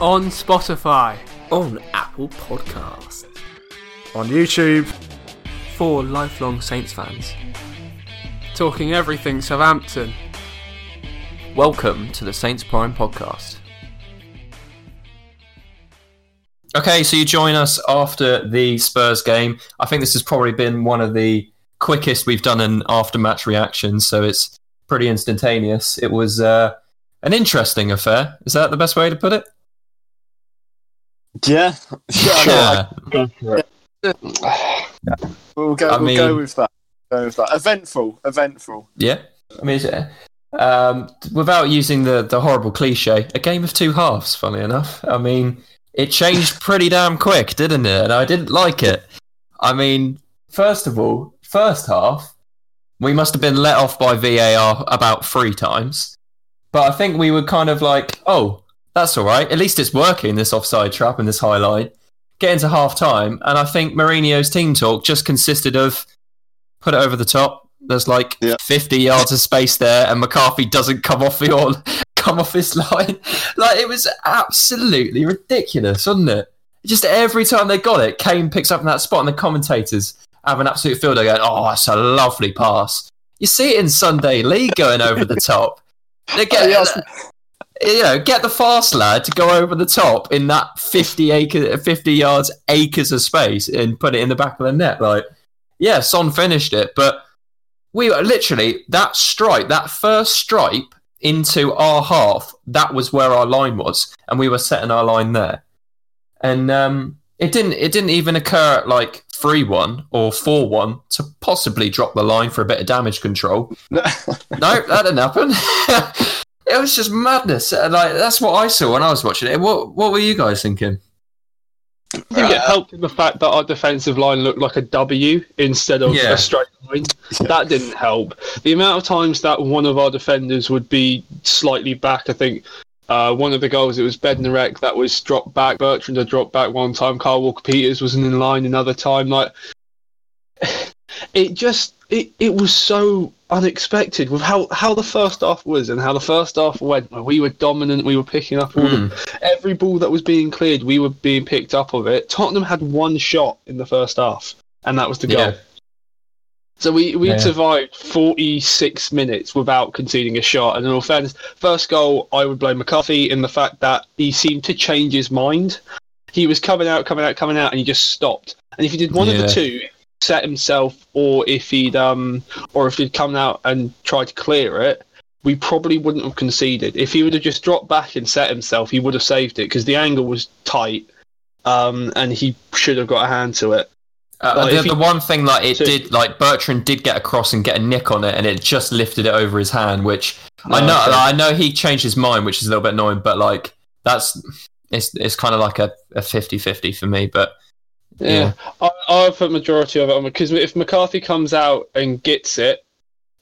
on Spotify, on Apple Podcasts, on YouTube, for lifelong Saints fans. talking everything Southampton. Welcome to the Saints Prime podcast. Okay, so you join us after the Spurs game. I think this has probably been one of the quickest we've done an after match reaction, so it's pretty instantaneous. It was uh, an interesting affair. Is that the best way to put it? Yeah, yeah, Yeah. we'll go. I we'll mean- go with that. Go with that. Eventful, eventful. Yeah. I mean, it's, um, without using the, the horrible cliche, a game of two halves, funny enough. I mean, it changed pretty damn quick, didn't it? And I didn't like it. I mean, first of all, first half, we must have been let off by VAR about three times. But I think we were kind of like, oh, that's all right. At least it's working, this offside trap and this high line. Get into half time, and I think Mourinho's team talk just consisted of put it over the top. There's like Yeah. 50 yards of space there, and McCarthy doesn't come off your come off his line. Like it was absolutely ridiculous, wasn't it? Just every time they got it, Kane picks up in that spot, and the commentators have an absolute field. They going, "Oh, that's a lovely pass." You see it in Sunday League going over the top. They oh, get, Yeah, you know, get the fast lad to go over the top in that 50 acre, 50 yards, acres of space and put it in the back of the net. Like, yeah, Son finished it, but we were literally that stripe, that first stripe into our half, that was where our line was, and we were setting our line there. And um, it didn't, it didn't even occur at like three one or four one to possibly drop the line for a bit of damage control. no, that didn't happen. it was just madness. And, Like that's what I saw when I was watching it. What What were you guys thinking? I think it helped in the fact that our defensive line looked like a W instead of Yeah. a straight line. That didn't help. The amount of times that one of our defenders would be slightly back, I think uh, one of the goals, it was Bednarek that was dropped back. Bertrand had dropped back one time. Kyle Walker Peters wasn't in line another time. Like, it just, it, it was so unexpected with how, how the first half was and how the first half went. We were dominant. We were picking up all the hmm. every ball that was being cleared, we were being picked up of it. Tottenham had one shot in the first half, and that was the goal. Yeah. So we we Yeah. survived 46 minutes without conceding a shot. And in all fairness, first goal, I would blame McCarthy in the fact that he seemed to change his mind. He was coming out, coming out, coming out, and he just stopped. And if he did one of the two, set himself, or if he'd um, or if he'd come out and tried to clear it, we probably wouldn't have conceded. If he would have just dropped back and set himself, he would have saved it because the angle was tight, um, and he should have got a hand to it. Uh, the, he- the one thing, like it So- did, like Bertrand did get across and get a nick on it, and it just lifted it over his hand. Which I Oh, know, okay. I know he changed his mind, which is a little bit annoying. But like that's it's it's kind of like a, a 50-50 for me. But Yeah, I, I put majority of it on because if McCarthy comes out and gets it,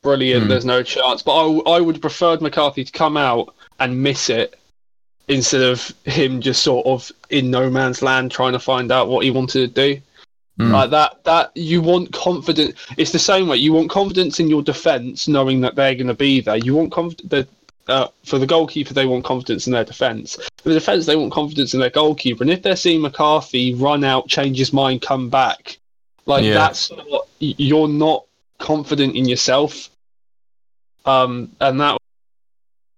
brilliant. Hmm. There's no chance. But I, I would have preferred McCarthy to come out and miss it instead of him just sort of in no man's land trying to find out what he wanted to do. Mm. Like that, that you want confidence. It's the same way. You want confidence in your defense, knowing that they're going to be there. You want confidence. Uh, for the goalkeeper, they want confidence in their defence. For the defence, they want confidence in their goalkeeper. And if they're seeing McCarthy run out, change his mind, come back, like Yeah. that's not, you're not confident in yourself. Um, and that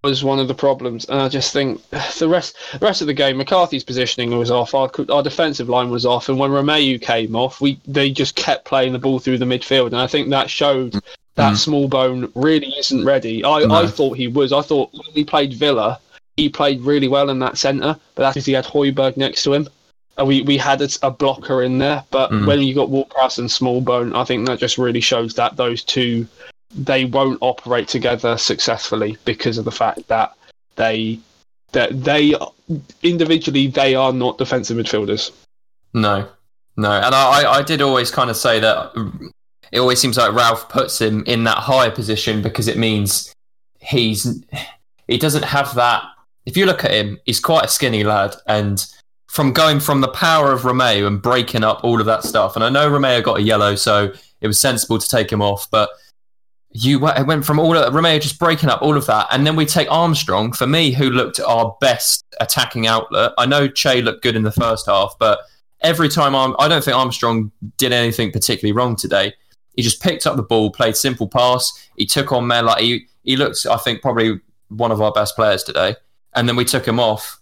was one of the problems. And I just think the rest, the rest of the game, McCarthy's positioning was off. Our, our defensive line was off, and when Romeu came off, we they just kept playing the ball through the midfield, and I think that showed that Mm. Smallbone really isn't ready. I, No. I thought he was. I thought when we played Villa, he played really well in that centre, but that's because he had Højbjerg next to him. And we, we had a, a blocker in there, but Mm. when you got Walker and Smallbone, I think that just really shows that those two they won't operate together successfully because of the fact that they that they individually they are not defensive midfielders. No, no, and I- I did always kind of say that it always seems like Ralph puts him in that higher position because it means he's he doesn't have that. If you look at him, he's quite a skinny lad, and from going from the power of Romeu and breaking up all of that stuff, and I know Romeu got a yellow, so it was sensible to take him off, but you went from all of, Romeu just breaking up all of that, and then we take Armstrong for me, who looked our best attacking outlet. I know Che looked good in the first half, but every time Arm, I don't think Armstrong did anything particularly wrong today. He just picked up the ball, played simple pass. He took on men like he he looked, I think, probably one of our best players today. And then we took him off,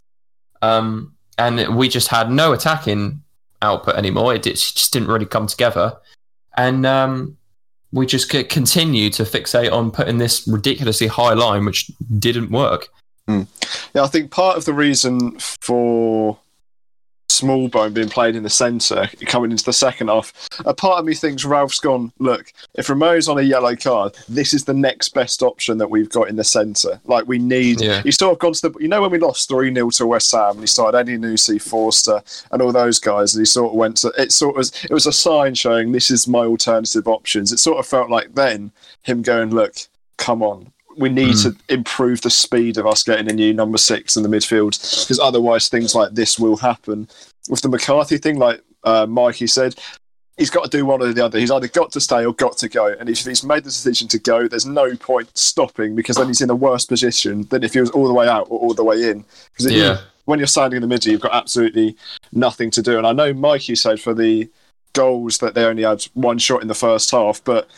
um, and we just had no attacking output anymore. It, it just didn't really come together, and um, we just continued to fixate on putting this ridiculously high line, which didn't work. Yeah, I think part of the reason for Smallbone being played in the centre coming into the second half, a part of me thinks Ralph's gone, look, if Ramo's on a yellow card, this is the next best option that we've got in the centre. Like, we need. Yeah. He's sort of gone to the. You know, when we lost 3 0 to West Ham, and he started Eddie Nusi, Forster, and all those guys, and he sort of went to. It sort of it was a sign showing this is my alternative options. It sort of felt like then him going, look, come on, we need Mm. to improve the speed of us getting a new number six in the midfield because otherwise things like this will happen. With the McCarthy thing, like uh, Mikey said, he's got to do one or the other. He's either got to stay or got to go. And if he's made the decision to go, there's no point stopping because then he's in a worse position than if he was all the way out or all the way in. Because Yeah. when you're standing in the middle, you've got absolutely nothing to do. And I know Mikey said for the goals that they only had one shot in the first half, but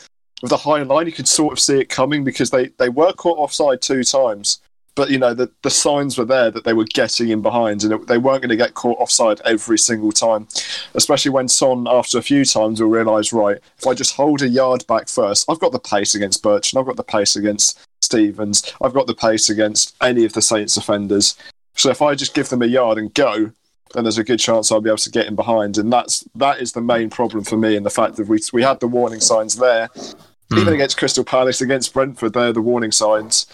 with the high line, you could sort of see it coming because they, they were caught offside two times. But you know the, the signs were there that they were getting in behind, and it, they weren't going to get caught offside every single time. Especially when Son, after a few times, will realise right, if I just hold a yard back first, I've got the pace against Birch, and I've got the pace against Stephens, I've got the pace against any of the Saints defenders. So if I just give them a yard and go, then there's a good chance I'll be able to get in behind. And that's that is the main problem for me, and the fact that we we had the warning signs there, even against Crystal Palace, against Brentford, they're the warning signs.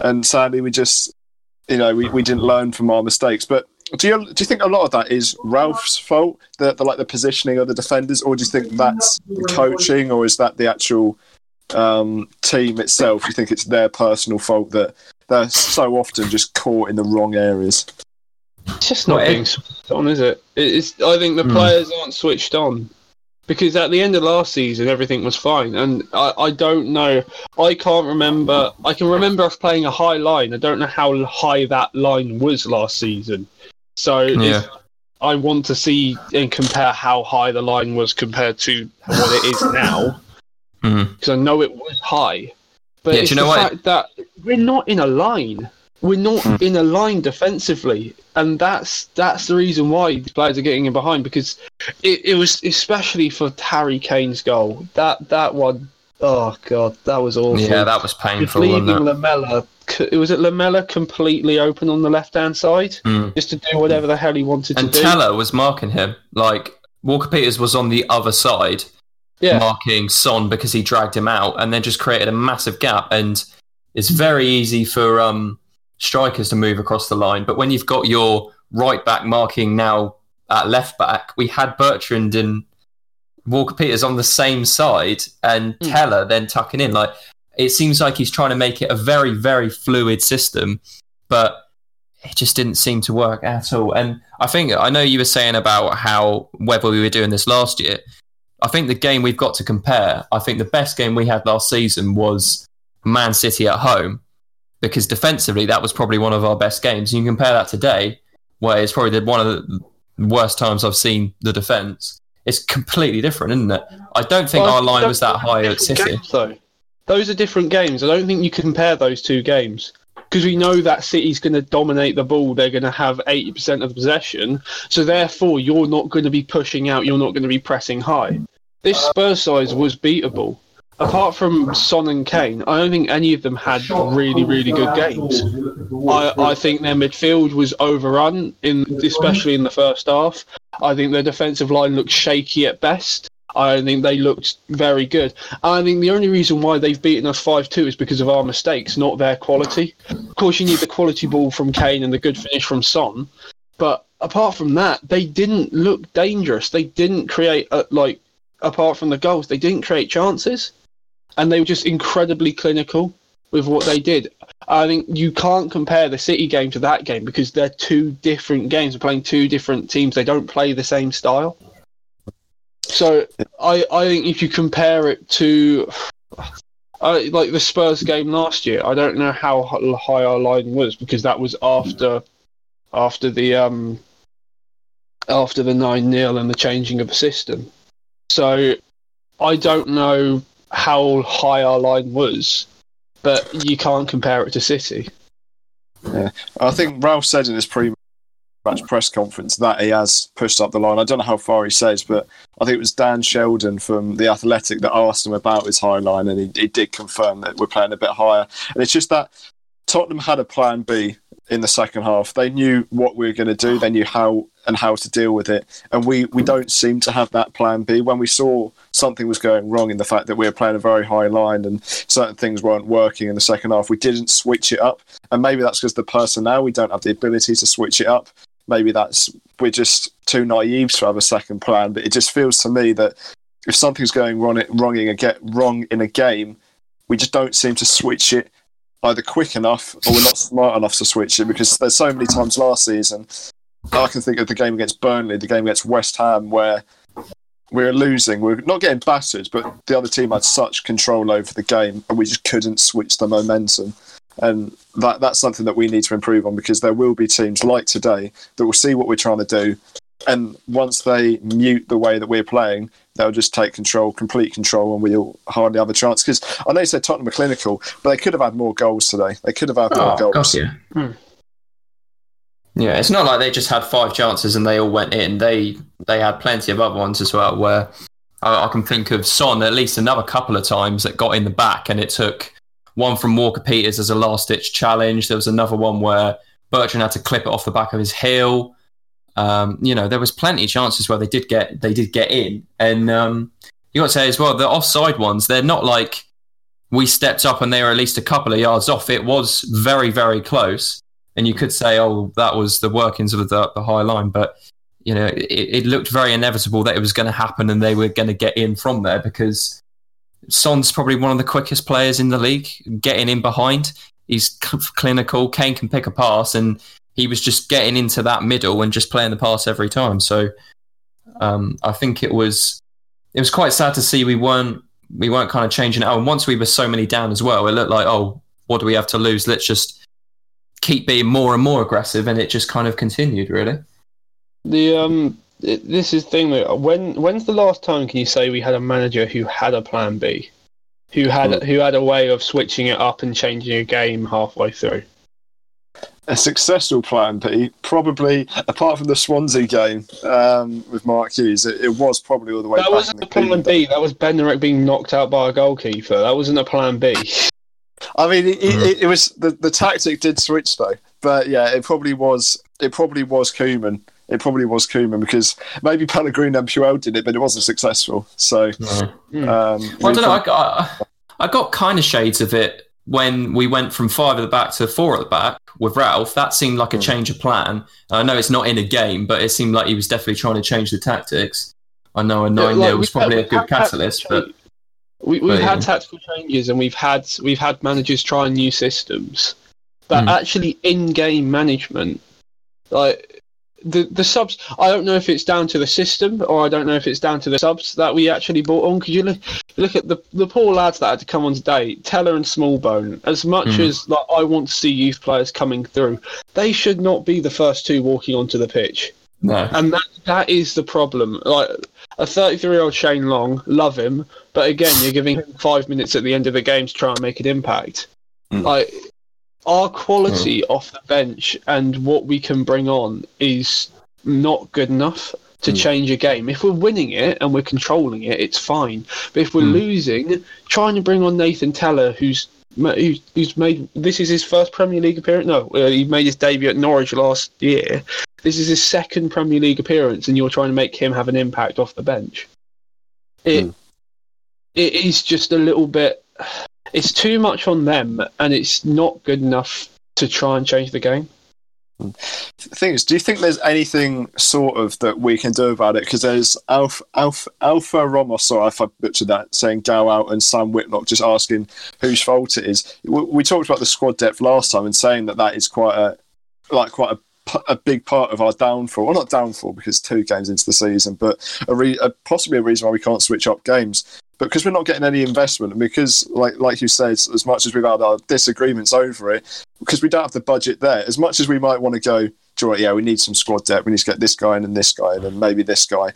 And sadly, we just you know we, we didn't learn from our mistakes. But do you do you think a lot of that is Ralph's fault, the, the like the positioning of the defenders, or do you think that's the coaching, or is that the actual um, team itself? You think it's their personal fault that they're so often just caught in the wrong areas? It's just not Well, being switched on, is it? It's. I think the Hmm. players aren't switched on because at the end of last season everything was fine, and I, I don't know. I can't remember. I can remember us playing a high line. I don't know how high that line was last season. So Yeah. I want to see and compare how high the line was compared to what it is now Mhm. because I know it was high. But Yeah, it's you know the what? fact that we're not in a line. We're not Hmm. in a line defensively, and that's that's the reason why these players are getting in behind because it, it was especially for Harry Kane's goal. That that one, oh god, that was awful. Yeah, that was Just painful. leaving Wasn't it? Lamela, was it Lamela completely open on the left hand side, Mm. just to do whatever the hell he wanted And to do. And Tella was marking him. Like Walker Peters was on the other side, yeah, marking Son because he dragged him out, and then just created a massive gap. And it's very easy for um, strikers to move across the line. But when you've got your right back marking now at left back, we had Bertrand and Walker Peters on the same side, and Hmm. Tella then tucking in. Like it seems like he's trying to make it a very, very fluid system, but it just didn't seem to work at all. And I think I know you were saying about how whether we were doing this last year. I think the game we've got to compare. I think the best game we had last season was Man City at home because defensively that was probably one of our best games. You can compare that today, where it's probably the, one of the worst times I've seen the defense. It's completely different, isn't it? I don't think Well, our line was that high at City. games, though. Those are different games. I don't think you can compare those two games because we know that City's going to dominate the ball. They're going to have 80% of the possession. So therefore, you're not going to be pushing out. You're not going to be pressing high. This Spurs side was beatable. Apart from Son and Kane, I don't think any of them had really, really good games. I, I think their midfield was overrun, in especially in the first half. I think their defensive line looked shaky at best. I don't think they looked very good. I think the only reason why they've beaten us 5 2 is because of our mistakes, not their quality. Of course, you need the quality ball from Kane and the good finish from Son. But apart from that, they didn't look dangerous. They didn't create, uh, like, apart from the goals, they didn't create chances. And they were just incredibly clinical with what they did. I think you can't compare the City game to that game because they're two different games. They're playing two different teams. They don't play the same style. So I, I think if you compare it to, Uh, like the Spurs game last year, I don't know how high our line was because that was after after the um after the nine 0 and the changing of the system. So I don't know how high our line was, but you can't compare it to City. Yeah, I think Ralph said in his pre-match press conference that he has pushed up the line. I don't know how far he says, but I think it was Dan Sheldon from the Athletic that asked him about his high line, and he, he did confirm that we're playing a bit higher. And it's just that Tottenham had a plan B in the second half. They knew what we were going to do. They knew how and how to deal with it. And we, we don't seem to have that plan B. When we saw something was going wrong in the fact that we were playing a very high line and certain things weren't working in the second half, we didn't switch it up. And maybe that's because the personnel, we don't have the ability to switch it up. Maybe that's we're just too naive to have a second plan. But it just feels to me that if something's going wrong, wrong in a get wrong in a game, we just don't seem to switch it either quick enough or we're not smart enough to switch it because there's so many times last season. I can think of the game against Burnley, the game against West Ham, where we're losing. We're not getting battered, but the other team had such control over the game, and we just couldn't switch the momentum. And that that's something that we need to improve on because there will be teams like today that will see what we're trying to do, and once they mute the way that we're playing, they'll just take control, complete control, and we'll hardly have a chance. Because I know you said Tottenham are clinical, but they could have had more goals today. They could have had more Oh, goals. God, yeah. Hmm. Yeah, it's not like they just had five chances and they all went in. They they had plenty of other ones as well. Where I, I can think of Son at least another couple of times that got in the back, and it took one from Walker Peters as a last ditch challenge. There was another one where Bertrand had to clip it off the back of his heel. Um, you know, there was plenty of chances where they did get they did get in, and um, you got to say as well the offside ones. They're not like we stepped up and they were at least a couple of yards off. It was very very close and you could say, oh, that was the workings of the, the high line, but you know, it, it looked very inevitable that it was going to happen and they were going to get in from there because Son's probably one of the quickest players in the league, getting in behind. He's clinical. Kane can pick a pass, and he was just getting into that middle and just playing the pass every time. So um, I think it was it was quite sad to see we weren't we weren't kind of changing it. out. And once we were so many down as well, it looked like oh, what do we have to lose? Let's just keep being more and more aggressive, and it just kind of continued, really. The um, it, this is the thing that when when's the last time can you say we had a manager who had a plan B, who had who had a way of switching it up and changing a game halfway through? A successful plan B, probably apart from the Swansea game um, with Mark Hughes, it, it was probably all the way That back wasn't in a plan kingdom. B. That was Bednarek being knocked out by a goalkeeper. That wasn't a plan B. I mean, it, it, it was the, the tactic did switch though, but yeah, it probably was it probably was Koeman. It probably was Koeman because maybe Pellegrino and Puel did it, but it wasn't successful. So Hmm. um, Well, I don't know. I got, I got kind of shades of it when we went from five at the back to four at the back with Ralph. That seemed like a Mm. change of plan. I know it's not in a game, but it seemed like he was definitely trying to change the tactics. I know a 9 0 like, was probably had- a good catalyst, but change- we, we've but, had tactical changes and we've had we've had managers trying new systems, but Hmm. actually in-game management, like the the subs. I don't know if it's down to the system or I don't know if it's down to the subs that we actually bought on. Because you look look at the the poor lads that had to come on today, Tella and Smallbone. As much Hmm. as like I want to see youth players coming through, they should not be the first two walking onto the pitch. no. And that that is the problem. Like a 33 year old Shane Long, love him, but again, you're giving him five minutes at the end of the game to try and make an impact. Mm. Like our quality off the bench and what we can bring on is not good enough to Mm. change a game. If we're winning it and we're controlling it, it's fine. But if we're Mm. losing, trying to bring on Nathan Tella, who's who's made this is his first Premier League appearance. No, uh, he made his debut at Norwich last year. This is his second Premier League appearance, and you're trying to make him have an impact off the bench. It Hmm. it is just a little bit. It's too much on them, and it's not good enough to try and change the game. the thing is, do you think there's anything sort of that we can do about it? Because there's Alpha, Alpha, Alpha Ramos, sorry if I butchered that, saying go out and Sam Whitlock just asking whose fault it is. We, we talked about the squad depth last time and saying that that is quite a like quite a a big part of our downfall. Well, not downfall because two games into the season, but a, re- a possibly a reason why we can't switch up games. But because we're not getting any investment, and because, like like you said, as much as we've had our disagreements over it, because we don't have the budget there, as much as we might want to go, "Do you yeah, we need some squad depth, we need to get this guy in and this guy in and maybe this guy.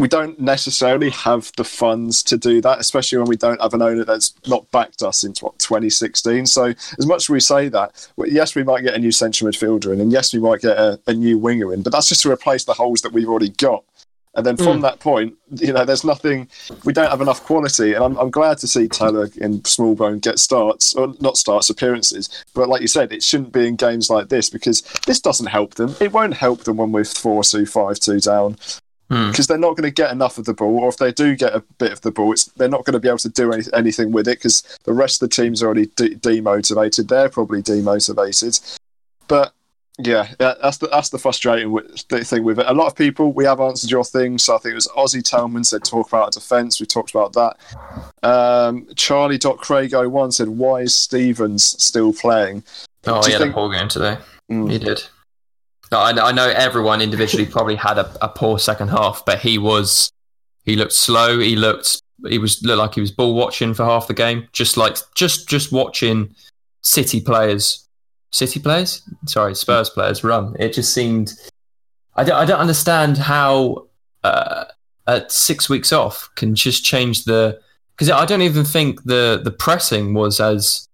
We don't necessarily have the funds to do that, especially when we don't have an owner that's not backed us since what 2016. So, as much as we say that, well, yes, we might get a new central midfielder in, and yes, we might get a, a new winger in, but that's just to replace the holes that we've already got. And then from mm. that point, you know, there's nothing. We don't have enough quality, and I'm, I'm glad to see Taylor in Smallbone get starts or not starts appearances. But like you said, it shouldn't be in games like this because this doesn't help them. It won't help them when we're four two five two down Hmm. because they're not going to get enough of the ball, or if they do get a bit of the ball, it's, they're not going to be able to do any, anything with it because the rest of the team's are already de- demotivated. They're probably demotivated. But yeah, that- that's the that's the frustrating thing with it. A lot of people, we have answered your thing. So I think it was Ozzy Tellman said talk about our defence. We talked about that. Um, Charlie.Craig01 said why is Stephens still playing? Oh, Do he had think- a poor game today. Mm. He did. I, I know everyone individually probably had a, a poor second half, but he was he looked slow. He looked he was looked like he was ball watching for half the game, just like just just watching City players, City players, sorry, Spurs players run. It just seemed I don't I don't understand how uh, at six weeks off can just change the because I don't even think the the pressing was as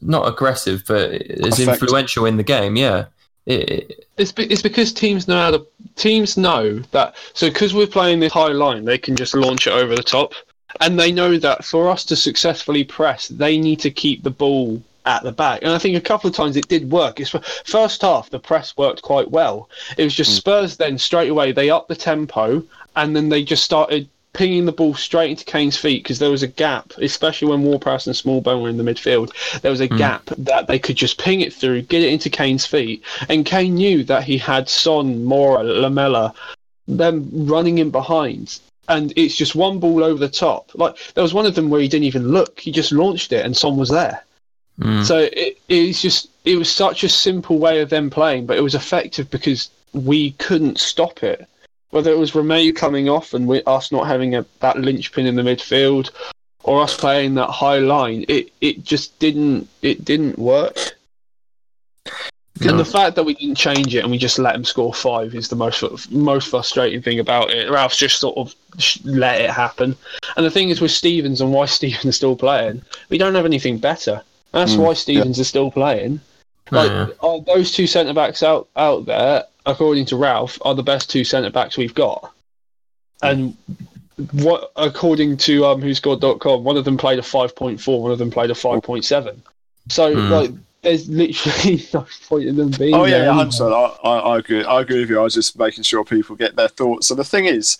not aggressive, but as influential in the game. Yeah, it, it- It's, be, it's because teams know how to. Teams know that. So, because we're playing this high line, they can just launch it over the top. And they know that for us to successfully press, they need to keep the ball at the back. And I think a couple of times it did work. It's first half, the press worked quite well. It was just hmm. Spurs then straight away, they upped the tempo and then they just started pinging the ball straight into Kane's feet because there was a gap, especially when Ward-Prowse and Smallbone were in the midfield. There was a gap that they could just ping it through, get it into Kane's feet, and Kane knew that he had Son, Moura, Lamela, them running in behind. And it's just one ball over the top. Like there was one of them where he didn't even look; he just launched it, and Son was there. mm. So it, it's just it was such a simple way of them playing, but it was effective because we couldn't stop it. Whether it was Romeu coming off and we, us not having a, that linchpin in the midfield, or us playing that high line, it, it just didn't it didn't work. And the fact that we didn't change it and we just let him score five is the most most frustrating thing about it. Ralph's just sort of let it happen. And the thing is with Stephens and why Stephens is still playing, we don't have anything better. That's Mm, why Stephens is still playing. Like Yeah. uh, those two centre backs out out there, according to Ralph, are the best two centre backs we've got. And what, according to um, WhoScored.com, one of them played a five point four, one of them played a five point seven. So Hmm. like, there's literally no point in them being. Oh yeah, there yeah, anyway. 100%. I, I, I agree. I agree with you. I was just making sure people get their thoughts. So the thing is,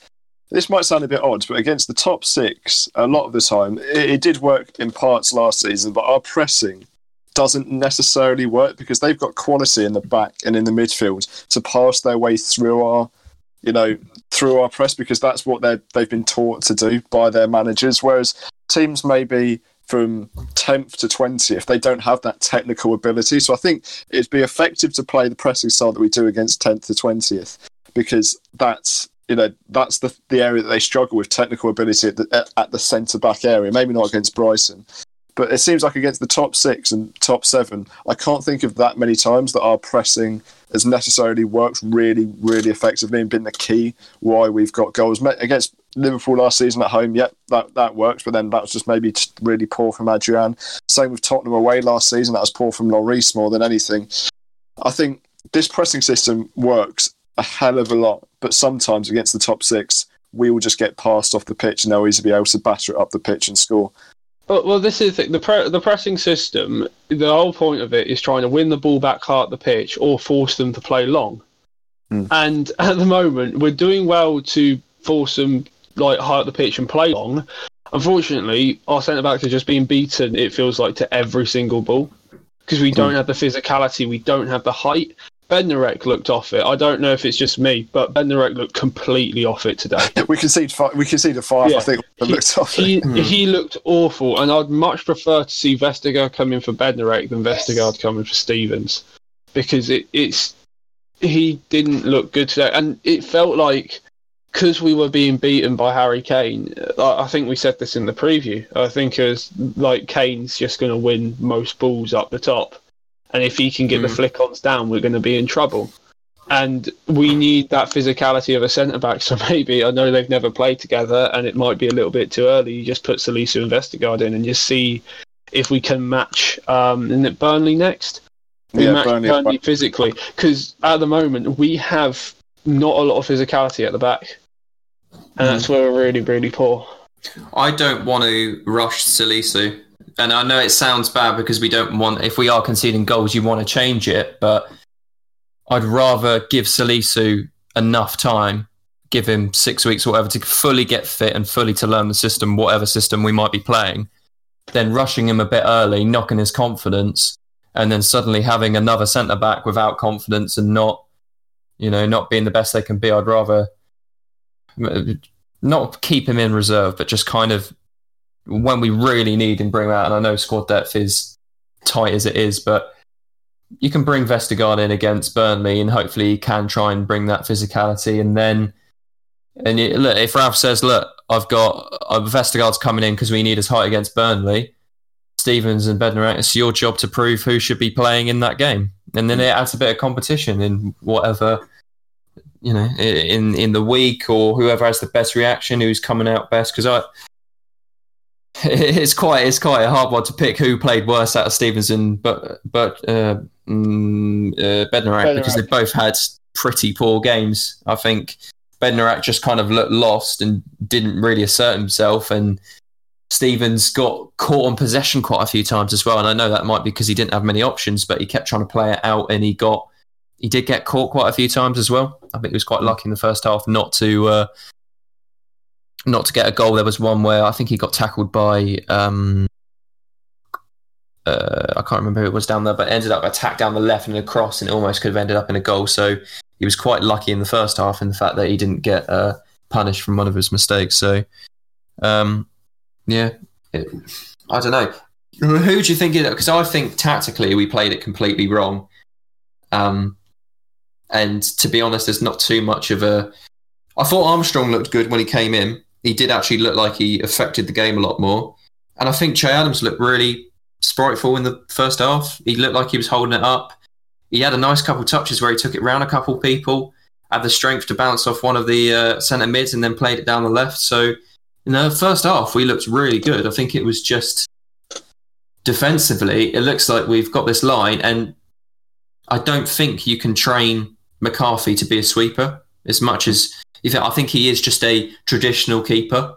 this might sound a bit odd, but against the top six, a lot of the time, it, it did work in parts last season. But our pressing doesn't necessarily work because they've got quality in the back and in the midfield to pass their way through our, you know, through our press because that's what they they've been taught to do by their managers. Whereas teams maybe from 10th to 20th, they don't have that technical ability. So I think it'd be effective to play the pressing style that we do against 10th to 20th because that's you know that's the the area that they struggle with technical ability at the, at, the centre back area. Maybe not against Brighton, but it seems like against the top six and top seven, I can't think of that many times that our pressing has necessarily worked really, really effectively and been the key why we've got goals against Liverpool last season at home. Yep, that that works, but then that was just maybe just really poor from Adrian. Same with Tottenham away last season. That was poor from Lloris more than anything. I think this pressing system works a hell of a lot, but sometimes against the top six, we will just get passed off the pitch and they'll easily be able to batter it up the pitch and score. Well, well, this is the, thing. the pre- the pressing system. The whole point of it is trying to win the ball back hard at the pitch or force them to play long. Hmm. And at the moment, we're doing well to force them like high up the pitch and play long. Unfortunately, our centre backs are just being beaten. It feels like to every single ball because we don't have the physicality, we don't have the height. Bednarek looked off it. I don't know if it's just me, but Bednarek looked completely off it today. We conceded five. We conceded five. Yeah. I think. He- looked off. he, he hmm. looked awful, and I'd much prefer to see Vestergaard come in for Bednarek than Vestergaard come in for Stephens, because it, it's he didn't look good today, and it felt like because we were being beaten by Harry Kane. I, I think we said this in the preview. I think as like Kane's just going to win most balls up the top, and if he can get the Mm. flick ons down, we're going to be in trouble. And we need that physicality of a centre back. So maybe I know they've never played together, and it might be a little bit too early. You just put Salisu and Vestergaard in, and just see if we can match. Um, isn't it Burnley next? We Yeah, match Burnley- Burnley, physically because at the moment we have not a lot of physicality at the back, and that's where we're really, really poor. I don't want to rush Salisu. And I know it sounds bad because we don't want, if we are conceding goals, you want to change it. But I'd rather give Salisu enough time, give him six weeks or whatever to fully get fit and fully to learn the system, whatever system we might be playing, then rushing him a bit early, knocking his confidence, and then suddenly having another centre back without confidence and not, you know, not being the best they can be. I'd rather not keep him in reserve, but just kind of when we really need him, bring him out. And I know squad depth is tight as it is, but you can bring Vestergaard in against Burnley, and hopefully he can try and bring that physicality. And then, and you, look, if Ralph says, "Look, I've got uh, Vestergaard's coming in because we need his height against Burnley," Stephens and Bednarek, it's your job to prove who should be playing in that game, and then it adds a bit of competition in whatever you know, in in the week or whoever has the best reaction, who's coming out best. Because I, it's quite it's quite a hard one to pick who played worse out of Stevenson, but but uh, mm, uh, Bednarek because they both had pretty poor games. I think Bednarek just kind of looked lost and didn't really assert himself, and Stephens got caught on possession quite a few times as well. And I know that might be because he didn't have many options, but he kept trying to play it out, and he got he did get caught quite a few times as well. I think he was quite lucky in the first half not to uh, not to get a goal. There was one where I think he got tackled by um, uh, I can't remember who it was down there, but ended up attacked down the left and across, and it almost could have ended up in a goal. So he was quite lucky in the first half in the fact that he didn't get uh, punished from one of his mistakes. So um, yeah, it, I don't know. Who do you think it? Because I think tactically we played it completely wrong. Um, and to be honest, there's not too much of a. I thought Armstrong looked good when he came in. He did actually look like he affected the game a lot more. And I think Che Adams looked really spriteful in the first half. He looked like he was holding it up. He had a nice couple touches where he took it round a couple people, had the strength to bounce off one of the uh, centre mids and then played it down the left. So in the first half, we looked really good. I think it was just defensively, it looks like we've got this line, and I don't think you can train McCarthy to be a sweeper as much as you think. I think he is just a traditional keeper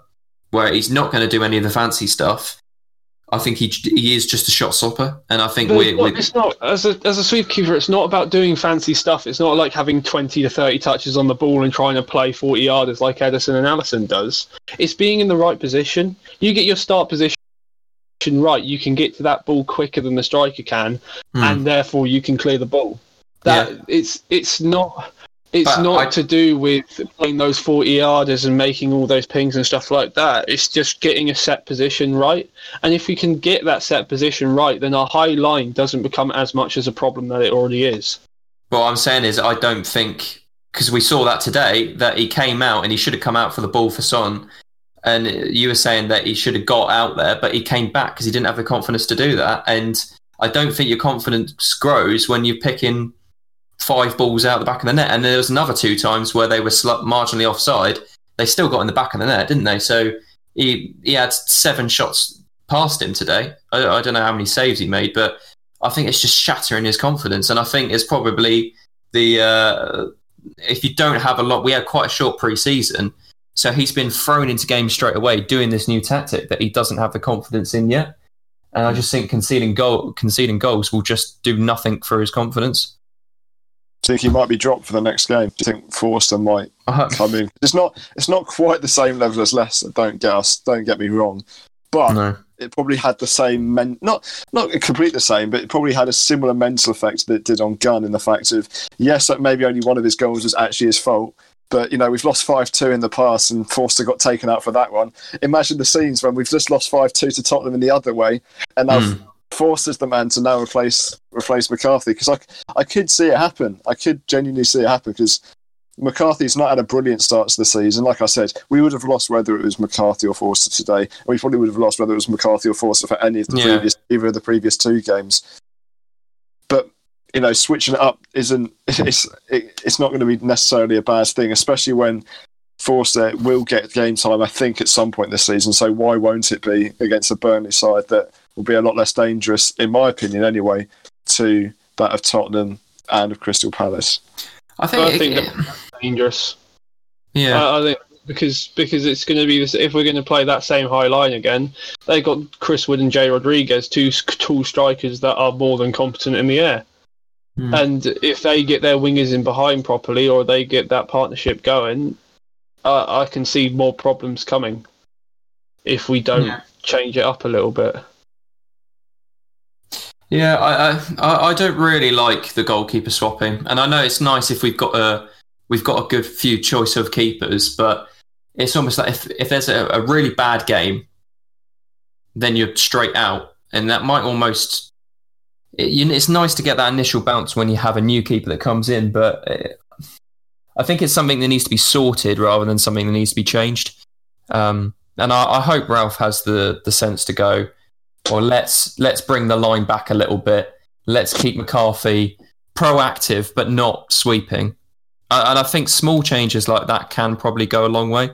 where he's not going to do any of the fancy stuff. I think he he is just a shot stopper, and I think we it's, not, we it's not as a as a sweep keeper. It's not about doing fancy stuff. It's not like having twenty to thirty touches on the ball and trying to play forty yarders like Ederson and Alisson does. It's being in the right position. You get your start position right, you can get to that ball quicker than the striker can, Hmm. and therefore you can clear the ball. That it's it's not. It's But not I- to do with playing those 40 yarders and making all those pings and stuff like that. It's just getting a set position right. And if we can get that set position right, then our high line doesn't become as much as a problem that it already is. What I'm saying is, I don't think because we saw that today that he came out and he should have come out for the ball for Son, and you were saying that he should have got out there, but he came back because he didn't have the confidence to do that. And I don't think your confidence grows when you're picking five balls out the back of the net. And there was another two times where they were marginally offside. They still got in the back of the net, didn't they? So he he had seven shots past him today. I, I don't know how many saves he made, but I think it's just shattering his confidence. And I think it's probably the uh, if you don't have a lot, we had quite a short pre-season, so he's been thrown into games straight away doing this new tactic that he doesn't have the confidence in yet. And I just think conceding goal, conceding goals will just do nothing for his confidence. Do you think he might be dropped for the next game? Do you think Forster might Uh, come in? It's not. It's not quite the same level as Leicester. Don't get us. Don't get me wrong, but no. it probably had the same men not not completely the same, but it probably had a similar mental effect that it did on Gunn in the fact of yes, that maybe only one of his goals was actually his fault. But you know we've lost five two in the past, and Forster got taken out for that one. Imagine the scenes when we've just lost five two to Tottenham in the other way, and now Mm. Forster's the man to now replace replace McCarthy because I I could see it happen. I could genuinely see it happen because McCarthy's not had a brilliant start to the season. Like I said, we would have lost whether it was McCarthy or Forster today. and We probably would have lost whether it was McCarthy or Forster for any of the Yeah. previous either of the previous two games. But you know, switching it up isn't it's it, it's not going to be necessarily a bad thing, especially when Forster will get game time. I think at some point this season. So why won't it be against a Burnley side that will be a lot less dangerous, in my opinion, anyway, to that of Tottenham and of Crystal Palace. I think, I think it- dangerous. yeah. I, I think because because it's going to be this. If we're going to play that same high line again, they got Chris Wood and Jay Rodriguez, two tall strikers that are more than competent in the air. Hmm. And if they get their wingers in behind properly, or they get that partnership going, uh, I can see more problems coming if we don't Yeah. change it up a little bit. Yeah, I, I I- don't really like the goalkeeper swapping, and I know it's nice if we've got a we've got a good few choice of keepers, but it's almost like if if there's a, a really bad game, then you're straight out, and that might almost. It, you, it's nice to get that initial bounce when you have a new keeper that comes in, but uh, I think it's something that needs to be sorted rather than something that needs to be changed. Um, and I, I hope Ralph has the the sense to go or let's let's bring the line back a little bit. Let's keep McCarthy proactive but not sweeping. And I think small changes like that can probably go a long way.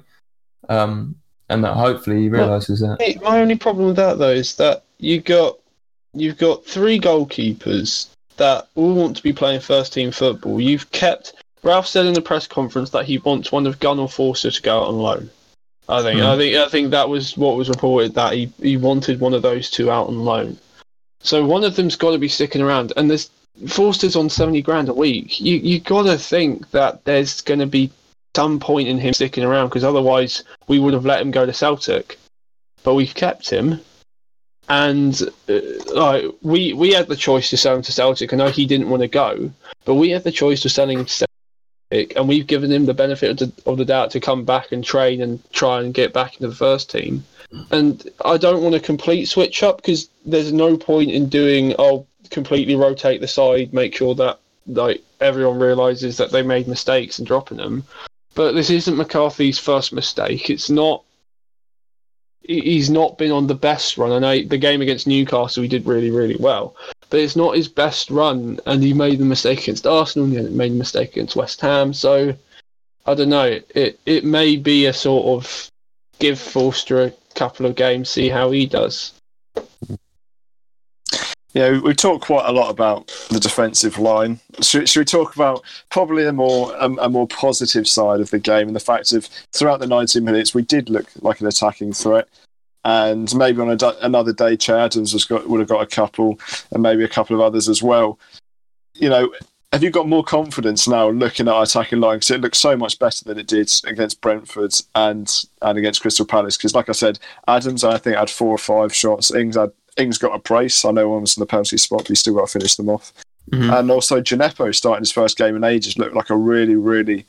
Um, and that hopefully he realizes that. My only problem with that though is that you got you've got three goalkeepers that all want to be playing first team football. You've kept Ralph said in the press conference that he wants one of Gunn or Forster to go out on loan. I think Hmm. I think I think that was what was reported that he, he wanted one of those two out on loan. So one of them's got to be sticking around, and there's Forster's on seventy grand a week. You you got to think that there's going to be some point in him sticking around because otherwise we would have let him go to Celtic but we've kept him. And uh, like we we had the choice to sell him to Celtic. I know he didn't want to go, but we had the choice of selling him to Celtic, and we've given him the benefit of the, of the doubt to come back and train and try and get back into the first team. And I don't want a complete switch up because there's no point in doing. I'll completely rotate the side, make sure that like everyone realizes that they made mistakes and dropping them. But this isn't McCarthy's first mistake. It's not he's not been on the best run. I know the game against Newcastle he did really, really well, but it's not his best run, and he made the mistake against Arsenal and he made a mistake against West Ham. So I don't know. It it may be a sort of give Forster a couple of games, see how he does. Yeah, we- talked quite a lot about the defensive line. Should, should we talk about probably a more a, a more positive side of the game and the fact of throughout the 90 minutes we did look like an attacking threat, and maybe on a, another day, Che Adams got would have got a couple, and maybe a couple of others as well. You know, have you got more confidence now looking at our attacking line because it looks so much better than it did against Brentford and and against Crystal Palace? Because like I said, Adams I think had four or five shots. Ings had Ings got a brace. I know one was in the penalty spot, but he still got to finish them off. Mhm. And also, Djenepo starting his first game in ages looked like a really, really,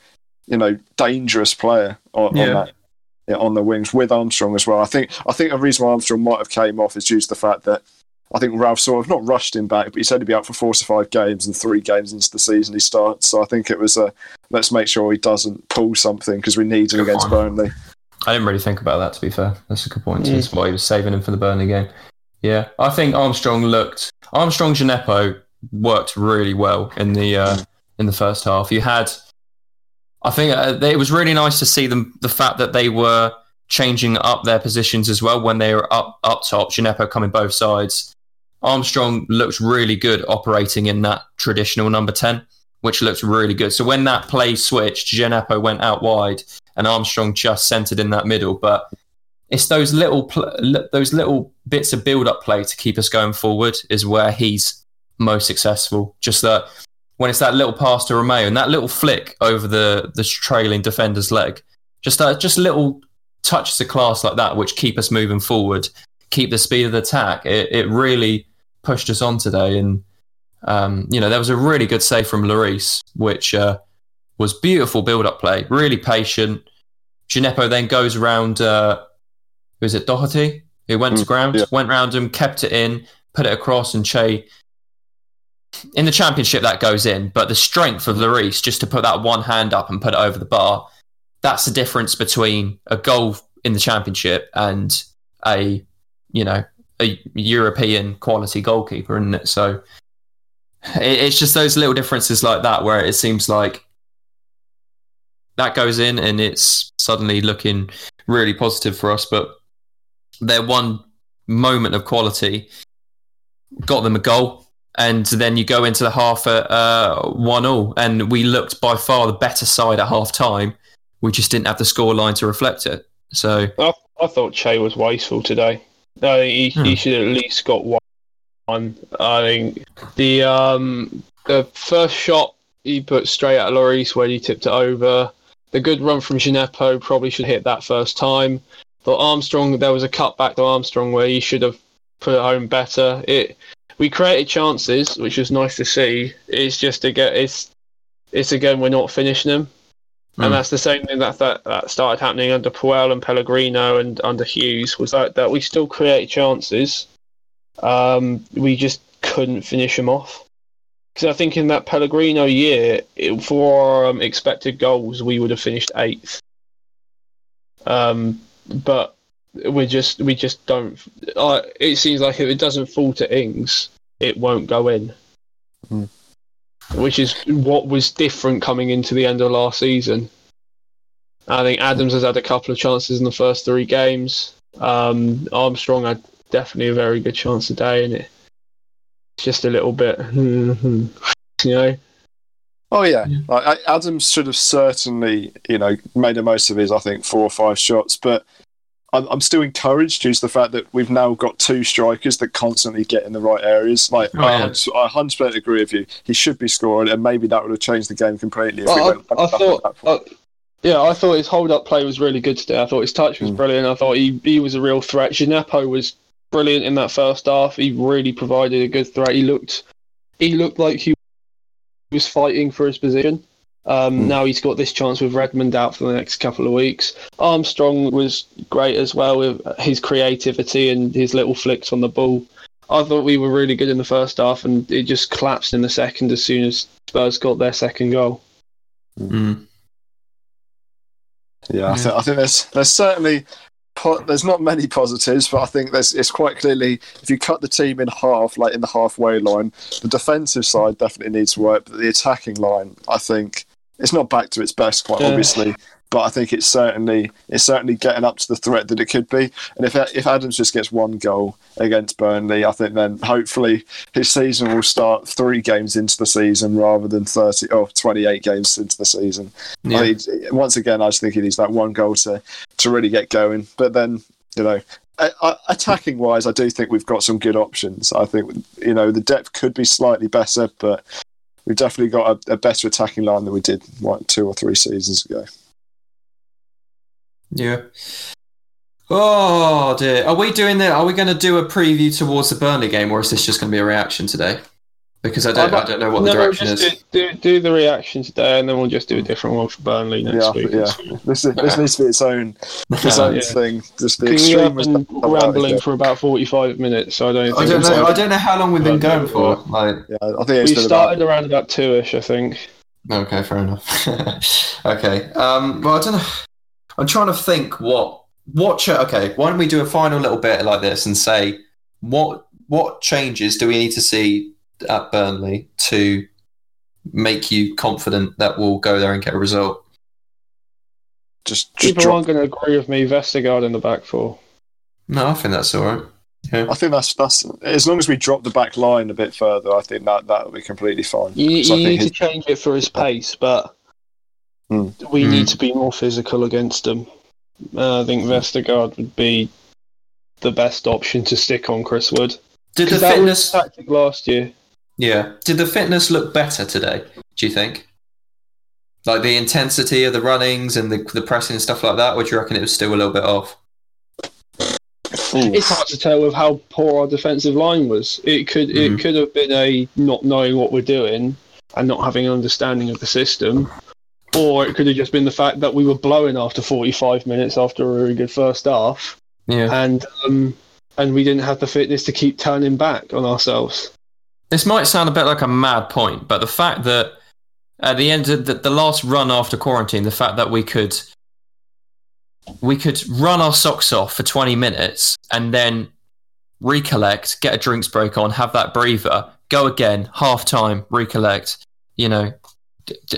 you know, dangerous player on, Yeah. on that. Yeah, on the wings with Armstrong as well. I think I think the reason why Armstrong might have came off is due to the fact that I think Ralph sort of not rushed him back, but he said he'd be out for four to five games, and three games into the season he starts. So I think it was a let's make sure he doesn't pull something because we need him Good against point. Burnley. I didn't really think about that, to be fair. That's a good point. Mm. That's why he was saving him for the Burnley game. Yeah, I think Armstrong looked. Armstrong Djenepo worked really well in the uh, in the first half. You had, I think uh, it was really nice to see them. The fact that they were changing up their positions as well when they were up up top. Djenepo coming both sides. Armstrong looked really good operating in that traditional number ten, which looked really good. So when that play switched, Djenepo went out wide and Armstrong just centered in that middle. But it's those little pl- those little bits of build up play to keep us going forward is where he's most successful. Just that when it's that little pass to Romeu and that little flick over the the trailing defender's leg, just that just little touches of class like that which keep us moving forward, keep the speed of the attack. It, it really pushed us on today, and um, you know there was a really good save from Lloris, which uh, was beautiful build up play, really patient. Djenepo then goes around. Uh, who is it? Doherty, who went to Mm, ground, yeah. went round him, kept it in, put it across, and Che. In the championship, that goes in, but the strength of Lloris just to put that one hand up and put it over the bar, that's the difference between a goal in the championship and a, you know, a European quality goalkeeper, isn't it? So it's just those little differences like that where it seems like that goes in and it's suddenly looking really positive for us. But their one moment of quality got them a goal. And then you go into the half at uh, 1 0, and we looked by far the better side at half time. We just didn't have the score line to reflect it. So, I, I thought Che was wasteful today. Think he, Hmm. he should at least got one. I think the um the first shot he put straight at Lloris where he tipped it over. The good run from Djenepo probably should hit that first time. But Armstrong, there was a cut back to Armstrong where he should have put it home better. It we created chances, which was nice to see. It's just again, it's it's again we're not finishing them. Hmm. And that's the same thing that, that that started happening under Puel and Pellegrino and under Hughes was that, that we still create chances. Um, we just couldn't finish them off. Because I think in that Pellegrino year, it, for um, expected goals, we would have finished eighth. Um, but we just we just don't. Uh, it seems like if it doesn't fall to Ings, it won't go in. Hmm. Which is what was different coming into the end of last season. I think Adams has had a couple of chances in the first three games. Um, Armstrong had definitely a very good chance today, and it it's just a little bit, you know. Oh yeah, Yeah. Like, Adams should have certainly, you know, made the most of his, I think, four or five shots. But I'm, I'm still encouraged due to the fact that we've now got two strikers that constantly get in the right areas. Like Oh, I, yeah. 100 I 100% agree with you. He should be scoring, and maybe that would have changed the game completely. If we I, went I, I thought, at uh, yeah, I thought his hold-up play was really good today. I thought his touch was Mm. brilliant. I thought he, he was a real threat. Djenepo was brilliant in that first half. He really provided a good threat. He looked he looked like he was fighting for his position. Um, Mm. Now he's got this chance with Redmond out for the next couple of weeks. Armstrong was great as well with his creativity and his little flicks on the ball. I thought we were really good in the first half, and it just collapsed in the second as soon as Spurs got their second goal. Mm. Yeah, I, Yeah. think I think there's there's certainly po- there's not many positives, but I think there's it's quite clearly if you cut the team in half, like in the halfway line, the defensive side definitely needs work, but the attacking line, I think, it's not back to its best, quite Yeah. obviously. But I think it's certainly it's certainly getting up to the threat that it could be. And if if Adams just gets one goal against Burnley, I think then hopefully his season will start three games into the season rather than 30 or 28 games into the season. Yeah. I need, once again, I just think he needs that one goal to, to really get going. But then, you know, attacking wise, I do think we've got some good options. I think, you know, the depth could be slightly better, but we've definitely got a, a better attacking line than we did, like two or three seasons ago. Yeah. Oh dear. Are we doing that? Are we going to do a preview towards the Burnley game, or is this just going to be a reaction today? Because I don't, I don't know what the no, direction just is. Do, do, do the reaction today, and then we'll just do a different one for Burnley next Yeah, week. yeah. This, is, this needs to be its own, its own Yeah. thing. Just the Because we extreme have was been rambling for about 45 minutes, so I don't think I don't know. like- I don't know how long we've been going for. Like, Yeah, I think it's We started about, around about two-ish, I think. okay, fair enough. okay. Um. Well, I don't know. I'm trying to think what what. Cha- okay. Why don't we do a final little bit like this and say what what changes do we need to see at Burnley to make you confident that we'll go there and get a result? just, just People drop aren't going to agree with me. Vestergaard in the back four. No, I think that's all right. I think that's that's as long as we drop the back line a bit further, I think that that will be completely fine. You, you think need to change it for his pace, but Hmm. we Hmm. need to be more physical against them. Uh, I think Vestergaard would be the best option to stick on Chris Wood. Did the Because that was fitness? tactic last year. Yeah. Did the fitness look better today? Do you think? Like the intensity of the runnings and the the pressing and stuff like that, or do you reckon it was still a little bit off? It's hard to tell with how poor our defensive line was. It could Mhm. it could have been a not knowing what we're doing and not having an understanding of the system, or it could have just been the fact that we were blowing after 45 minutes after a really good first half, Yeah. and um, and we didn't have the fitness to keep turning back on ourselves. This might sound a bit like a mad point, but the fact that at the end of the, the last run after quarantine, the fact that we could we could run our socks off for 20 minutes and then recollect, get a drinks break on, have that breather, go again, half time, recollect, you know,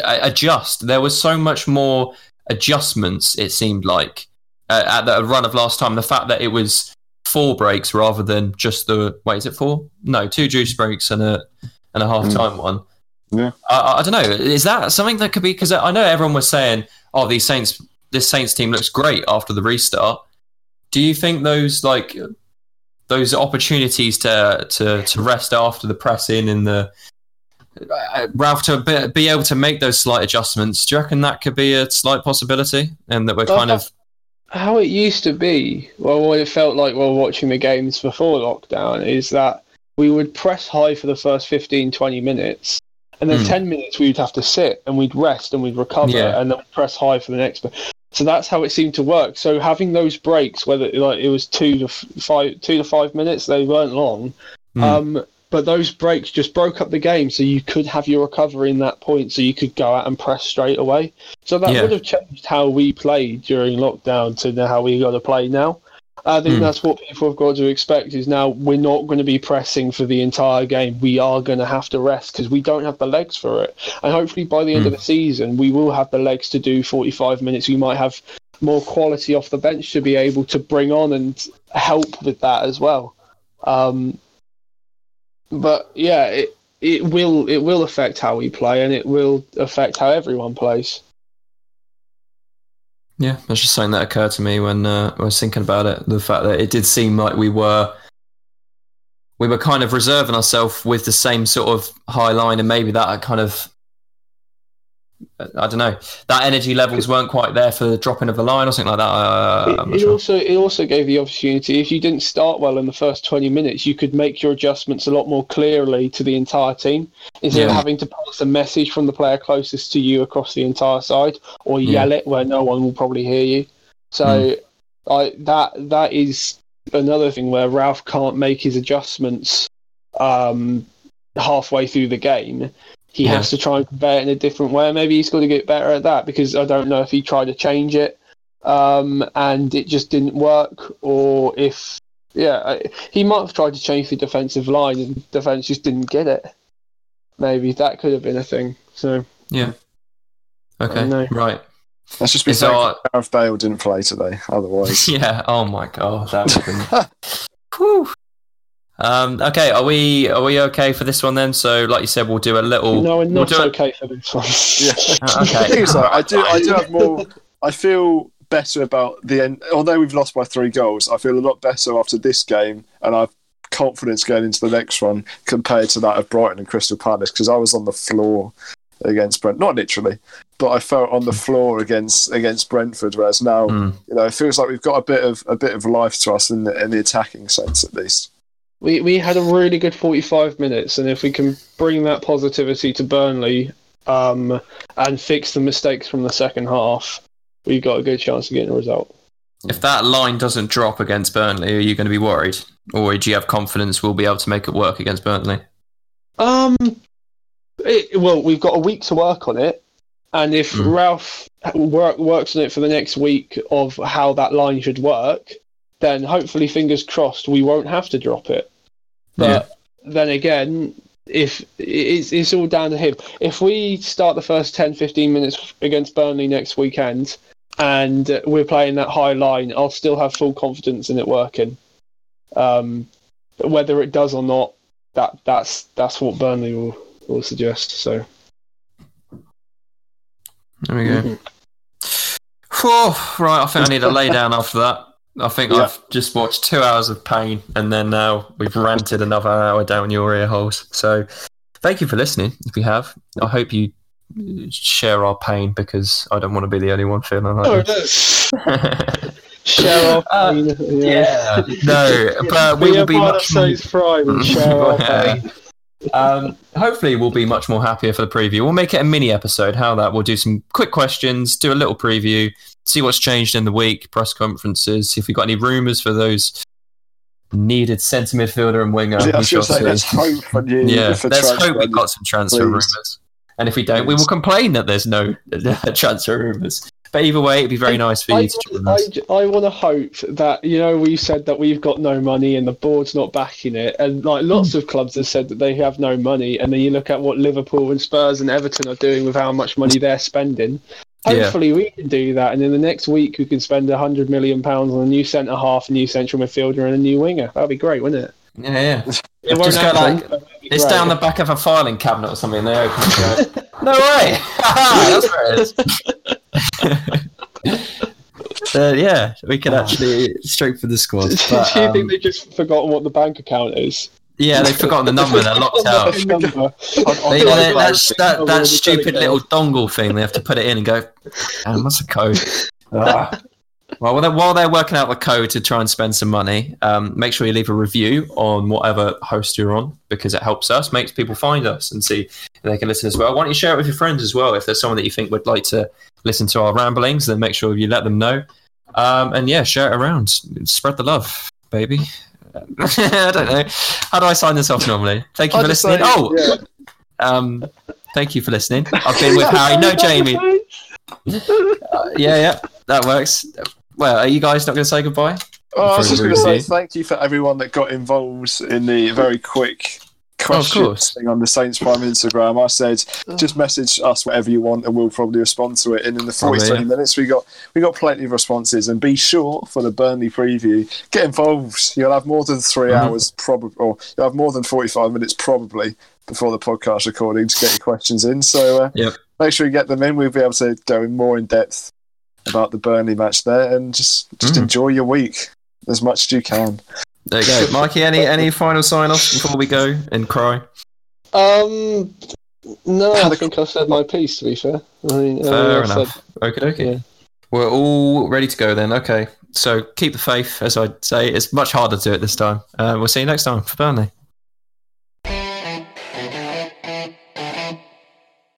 adjust. There was so much more adjustments, it seemed like, uh, at the run of last time. The fact that it was four breaks rather than just the, wait, is it four? No, two juice breaks and a, and a half time one. Yeah. I, I don't know. Is that something that could be? Because I know everyone was saying, "Oh, these Saints, this Saints team looks great after the restart." Do you think those like those opportunities to to to rest after the press in and the Ralph to be, be able to make those slight adjustments? Do you reckon that could be a slight possibility, and that we're kind of How it used to be, well, what it felt like while watching the games before lockdown is that we would press high for the first 15, 20 minutes, and then Hmm. 10 minutes we'd have to sit and we'd rest and we'd recover, Yeah. and then we'd press high for the next bit. So that's how it seemed to work. So having those breaks, whether like it was two to f- five, two to five minutes, they weren't long. Hmm. Um, but those breaks just broke up the game, so you could have your recovery in that point, so you could go out and press straight away. So that Yeah. would have changed how we played during lockdown to how we got to play now. I think Hmm. that's what people have got to expect. Is now we're not going to be pressing for the entire game. We are going to have to rest because we don't have the legs for it. And hopefully by the end Hmm. of the season, we will have the legs to do 45 minutes. We might have more quality off the bench to be able to bring on and help with that as well. Um, but yeah, it it will it will affect how we play, and it will affect how everyone plays. Yeah, that's just something that occurred to me when uh, I was thinking about it. The fact that it did seem like we were we were kind of reserving ourselves with the same sort of high line, and maybe that kind of I don't know that energy levels weren't quite there for the dropping of the line or something like that. Uh, It, it sure. also it also gave the opportunity if you didn't start well in the first twenty minutes, you could make your adjustments a lot more clearly to the entire team instead of having to pass a message from the player closest to you across the entire side or Yeah. yell it where no one will probably hear you. So I that that is another thing where Ralph can't make his adjustments um, halfway through the game. He Yeah. has to try and convey it in a different way. Maybe he's got to get better at that because I don't know if he tried to change it um, and it just didn't work, or if yeah, I- he might have tried to change the defensive line and defense just didn't get it. Maybe that could have been a thing. So yeah, Okay, know. right. Let's just be Is thankful our- Gareth Bale didn't play today. Otherwise, Yeah. Oh my god, that would have been. Whew. Um, okay, are we are we okay for this one then? So, like you said, we'll do a little. no, we're we'll not do a- okay for this one. yeah. Uh, okay. The thing is, I do, I do have more. I feel better about the end. Although we've lost by three goals, I feel a lot better after this game, and I've confidence going into the next one compared to that of Brighton and Crystal Palace because I was on the floor against Brent. Not literally, but I felt on the floor against against Brentford. Whereas now, Hmm. you know, it feels like we've got a bit of a bit of life to us in the, in the attacking sense, at least. We we had a really good 45 minutes, and if we can bring that positivity to Burnley um, and fix the mistakes from the second half, we've got a good chance of getting a result. If that line doesn't drop against Burnley, are you going to be worried, or do you have confidence we'll be able to make it work against Burnley? Um, it, well, we've got a week to work on it, and if Mm. Ralph work, works on it for the next week of how that line should work, then hopefully, fingers crossed, we won't have to drop it. But then again, if it's, it's all down to him. If we start the first 10, 15 minutes against Burnley next weekend and we're playing that high line, I'll still have full confidence in it working. Um, whether it does or not, that that's that's what Burnley will, will suggest. So There we go. Whew, right, I think I need a lay down after that. I think Yeah. I've just watched two hours of pain, and then now we've ranted another hour down your ear holes. So, thank you for listening. If you have, I hope you share our pain because I don't want to be the only one feeling like this. share our Uh, pain. yeah, no, but we will be part of much more, Saints Pride and share our Yeah. pain. um, hopefully we'll be much more happier for the preview. We'll make it a mini episode. How that? We'll do some quick questions, do a little preview, see what's changed in the week, press conferences, see if we've got any rumours for those needed centre midfielder and winger. Yeah, I was shall going to say, let's hope for you. Yeah, let's hope we've got some transfer rumours. And if we don't, we will complain that there's no transfer rumours. But either way, it'd be very nice for I, you to join us. I, want to hope that you know we said that we've got no money and the board's not backing it, and like lots of clubs have said that they have no money, and then you look at what Liverpool and Spurs and Everton are doing with how much money they're spending. Yeah. Hopefully we can do that, and in the next week we can spend a hundred million pounds on a new centre half, a new central midfielder, and a new winger. That'd be great, wouldn't it? Yeah, yeah. It Just go like- but that'd be It's great. down the back of a filing cabinet or something. They open it. and no way! That's where it is. Uh, yeah, we can actually straight for the squad. But, Do you um, think they just forgotten what the bank account is? Yeah, they've forgotten the number. They're locked out. Number. On- on They, the they, that's, that, that stupid credit little dongle thing. They have to put it in and go. "Damn, what's the code? Ah. Well, while they're, while they're working out the code to try and spend some money, um, make sure you leave a review on whatever host you're on because it helps us, makes people find us and see if they can listen as well. Why don't you share it with your friends as well? If there's someone that you think would like to listen to our ramblings, then make sure you let them know. Um, and yeah, share it around. Spread the love, baby. I don't know. How do I sign this off normally? Thank you I'd for listening. say, oh, yeah. um, thank you for listening. I've been with Harry. No, Jamie. Uh, yeah, yeah, that works. Well, are you guys not going to say goodbye? Oh, I was just going to say thank you for everyone that got involved in the very quick question course. thing on the Saints Prime Instagram. I said just message us whatever you want, and we'll probably respond to it. And in the 40 Probably, 20 yeah. minutes, we got we got plenty of responses. And be sure for the Burnley preview, get involved. You'll have more than 3 Mhm. hours, probably, or you'll have more than forty five minutes probably before the podcast recording to get your questions in. So uh, Yep. make sure you get them in. We'll be able to go in more in depth about the Burnley match there, and just just Mhm. enjoy your week as much as you can. There you go, Mikey. Any any final sign offs before we go and cry? Um, no, I think I've said my piece. To be fair, I mean, Fair I've enough. Okay, okay. Yeah. We're all ready to go then. Okay, so keep the faith, as I'd say. It's much harder to do it this time. Uh, we'll see you next time for Burnley.